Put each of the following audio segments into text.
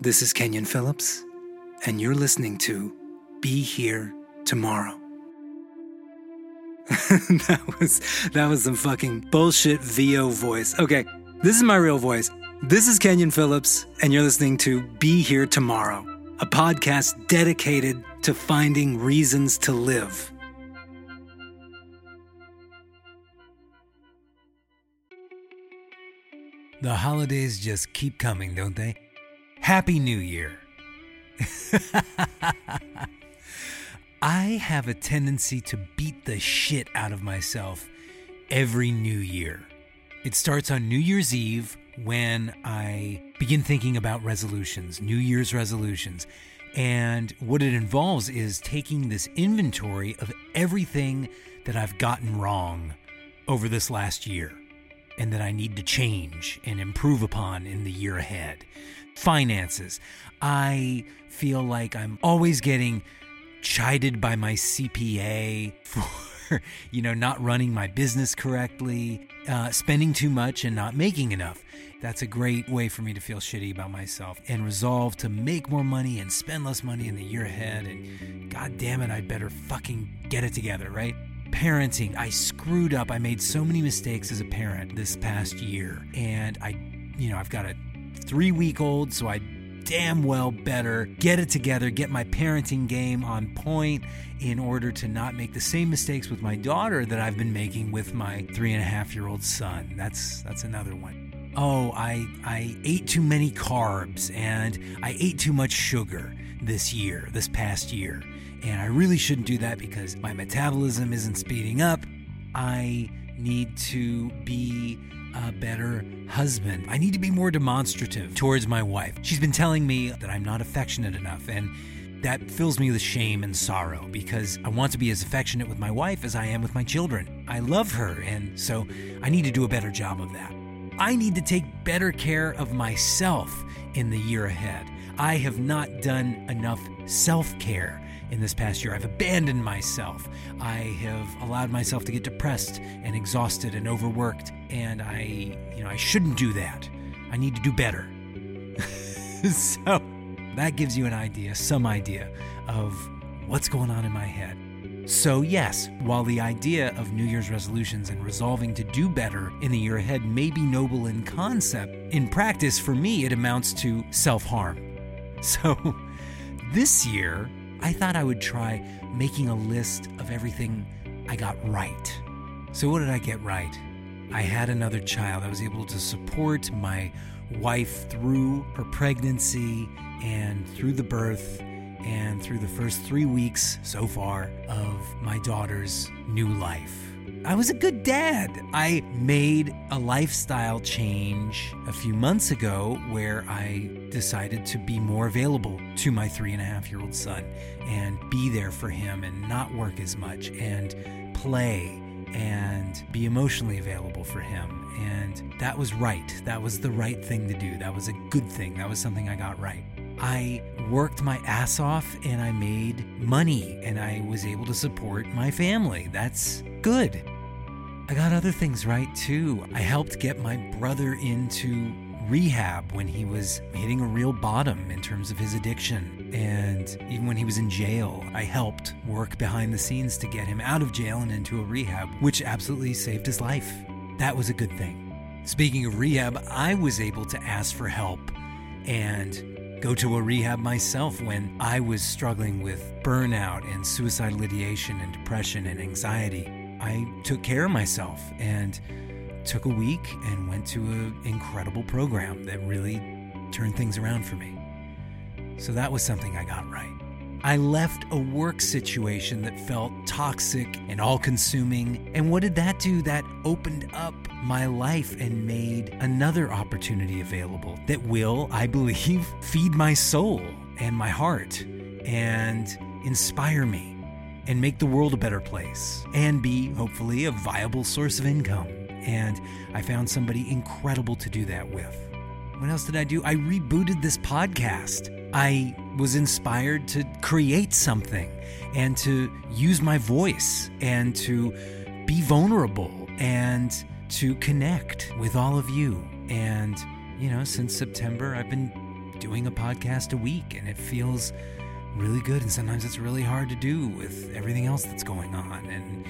This is Kenyon Phillips, and you're listening to Be Here Tomorrow. that was that was some fucking bullshit VO voice. Okay, this is my real voice. This is Kenyon Phillips, and you're listening to Be Here Tomorrow, a podcast dedicated to finding reasons to live. The holidays just keep coming, don't they? Happy New Year. I have a tendency to beat the shit out of myself every new year. It starts on New Year's Eve when I begin thinking about resolutions, New Year's resolutions. And what it involves is taking this inventory of everything that I've gotten wrong over this last year and that I need to change and improve upon in the year ahead. Finances. I feel like I'm always getting chided by my CPA for, you know, not running my business correctly, uh, spending too much and not making enough. That's a great way for me to feel shitty about myself and resolve to make more money and spend less money in the year ahead. And god damn it, I better fucking get it together, right? Parenting, I screwed up. I made so many mistakes as a parent this past year. And I, you know, I've got a three week old, so I damn well better get it together, get my parenting game on point in order to not make the same mistakes with my daughter that I've been making with my three and a half year old son. That's that's another one. Oh, I I ate too many carbs and I ate too much sugar this year, this past year. And I really shouldn't do that because my metabolism isn't speeding up. I need to be a better husband. I need to be more demonstrative towards my wife. She's been telling me that I'm not affectionate enough, and that fills me with shame and sorrow because I want to be as affectionate with my wife as I am with my children. I love her, and so I need to do a better job of that. I need to take better care of myself in the year ahead. I have not done enough self care in this past year. I've abandoned myself. I have allowed myself to get depressed and exhausted and overworked, and I, you know, I shouldn't do that. I need to do better. so that gives you an idea, some idea of what's going on in my head. So, yes, while the idea of New Year's resolutions and resolving to do better in the year ahead may be noble in concept, in practice, for me, it amounts to self harm. So, this year, I thought I would try making a list of everything I got right. So, what did I get right? I had another child. I was able to support my wife through her pregnancy and through the birth and through the first three weeks so far of my daughter's new life. I was a good dad. I made a lifestyle change a few months ago where I decided to be more available to my three and a half year old son and be there for him and not work as much and play and be emotionally available for him. And that was right. That was the right thing to do. That was a good thing. That was something I got right. I worked my ass off and I made money and I was able to support my family. That's good. I got other things right too. I helped get my brother into rehab when he was hitting a real bottom in terms of his addiction. And even when he was in jail, I helped work behind the scenes to get him out of jail and into a rehab, which absolutely saved his life. That was a good thing. Speaking of rehab, I was able to ask for help and go to a rehab myself when I was struggling with burnout and suicidal ideation and depression and anxiety. I took care of myself and took a week and went to an incredible program that really turned things around for me. So that was something I got right. I left a work situation that felt toxic and all consuming. And what did that do? That opened up my life and made another opportunity available that will, I believe, feed my soul and my heart and inspire me and make the world a better place and be, hopefully, a viable source of income. And I found somebody incredible to do that with. What else did I do? I rebooted this podcast. I was inspired to create something and to use my voice and to be vulnerable and to connect with all of you. And, you know, since September, I've been doing a podcast a week, and it feels really good. And sometimes it's really hard to do with everything else that's going on and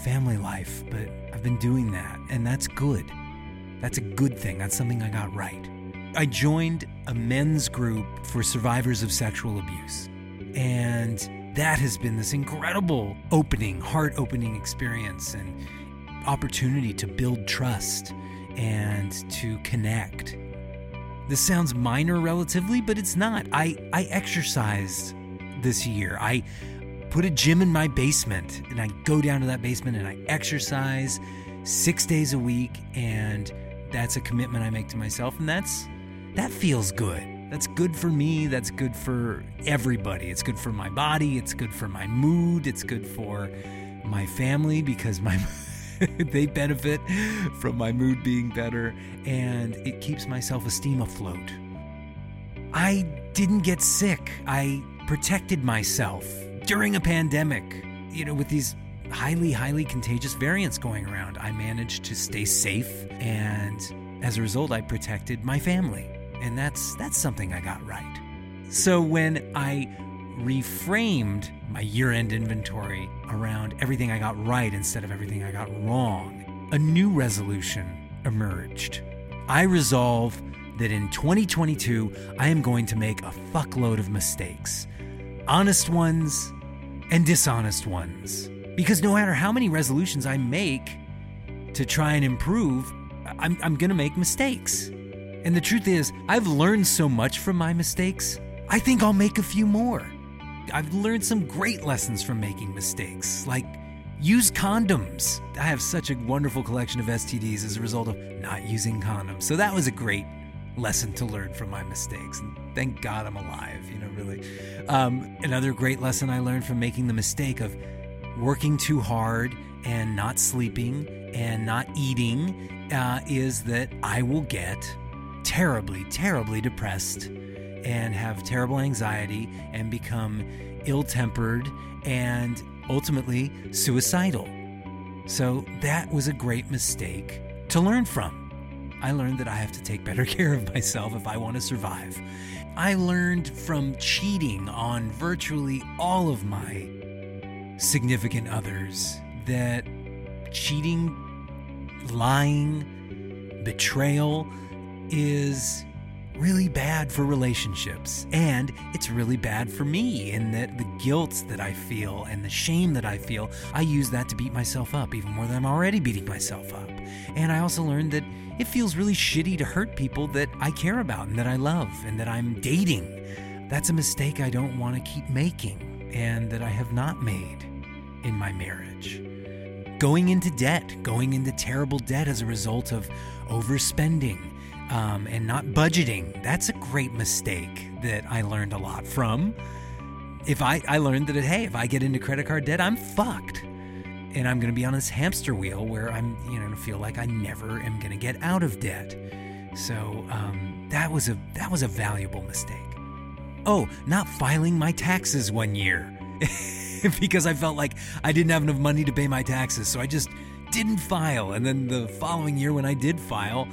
family life. But I've been doing that, and that's good. That's a good thing. That's something I got right. I joined a men's group for survivors of sexual abuse. And that has been this incredible opening, heart opening experience and opportunity to build trust and to connect. This sounds minor relatively, but it's not. I, I exercised this year. I put a gym in my basement and I go down to that basement and I exercise six days a week. And that's a commitment I make to myself. And that's that feels good. That's good for me. That's good for everybody. It's good for my body. It's good for my mood. It's good for my family because my they benefit from my mood being better and it keeps my self-esteem afloat. I didn't get sick. I protected myself during a pandemic. You know, with these highly highly contagious variants going around, I managed to stay safe and as a result I protected my family and that's that's something I got right. So when I reframed my year-end inventory around everything I got right instead of everything I got wrong, a new resolution emerged. I resolve that in 2022 I am going to make a fuckload of mistakes. Honest ones and dishonest ones. Because no matter how many resolutions I make to try and improve, I'm, I'm going to make mistakes. And the truth is, I've learned so much from my mistakes, I think I'll make a few more. I've learned some great lessons from making mistakes, like use condoms. I have such a wonderful collection of STDs as a result of not using condoms. So that was a great lesson to learn from my mistakes. And thank God I'm alive, you know, really. Um, another great lesson I learned from making the mistake of working too hard and not sleeping and not eating uh, is that I will get terribly, terribly depressed and have terrible anxiety and become ill tempered and ultimately suicidal. So that was a great mistake to learn from. I learned that I have to take better care of myself if I want to survive. I learned from cheating on virtually all of my significant others that cheating, lying, betrayal, is really bad for relationships. And it's really bad for me in that the guilt that I feel and the shame that I feel, I use that to beat myself up even more than I'm already beating myself up. And I also learned that it feels really shitty to hurt people that I care about and that I love and that I'm dating. That's a mistake I don't want to keep making and that I have not made in my marriage. Going into debt, going into terrible debt as a result of overspending um, and not budgeting. That's a great mistake that I learned a lot from. If I, I learned that, hey, if I get into credit card debt, I'm fucked. And I'm going to be on this hamster wheel where I'm, you know, feel like I never am going to get out of debt. So um, that was a that was a valuable mistake. Oh, not filing my taxes one year because I felt like I didn't have enough money to pay my taxes, so I just didn't file. And then the following year, when I did file,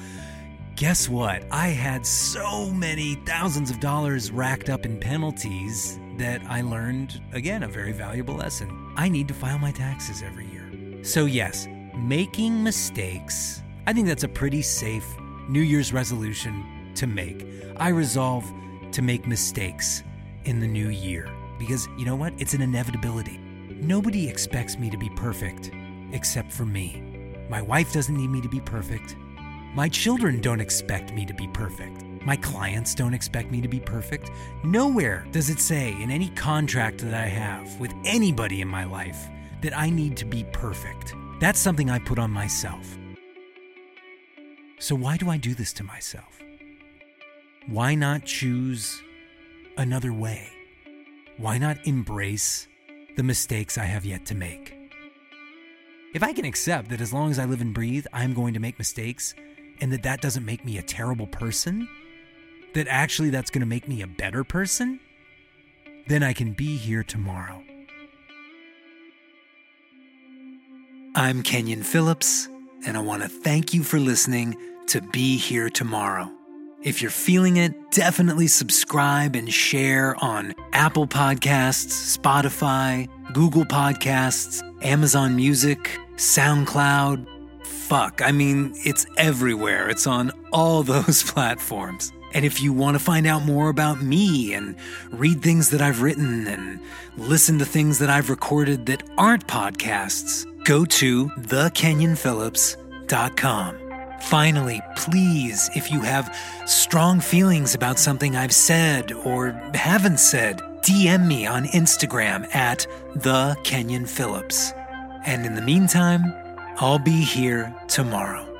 guess what? I had so many thousands of dollars racked up in penalties that I learned, again, a very valuable lesson. I need to file my taxes every year. So, yes, making mistakes, I think that's a pretty safe New Year's resolution to make. I resolve to make mistakes in the new year because you know what? It's an inevitability. Nobody expects me to be perfect except for me. My wife doesn't need me to be perfect. My children don't expect me to be perfect. My clients don't expect me to be perfect. Nowhere does it say in any contract that I have with anybody in my life that I need to be perfect. That's something I put on myself. So, why do I do this to myself? Why not choose another way? Why not embrace the mistakes I have yet to make? If I can accept that as long as I live and breathe, I'm going to make mistakes, and that that doesn't make me a terrible person, that actually that's going to make me a better person, then I can be here tomorrow. I'm Kenyon Phillips, and I want to thank you for listening to Be Here Tomorrow. If you're feeling it, definitely subscribe and share on Apple Podcasts, Spotify, Google Podcasts, Amazon Music, SoundCloud. Fuck, I mean, it's everywhere. It's on all those platforms. And if you want to find out more about me and read things that I've written and listen to things that I've recorded that aren't podcasts, go to thekenyonphillips.com. Finally, please, if you have strong feelings about something I've said or haven't said, DM me on Instagram at the Kenyon Phillips. And in the meantime, I'll be here tomorrow.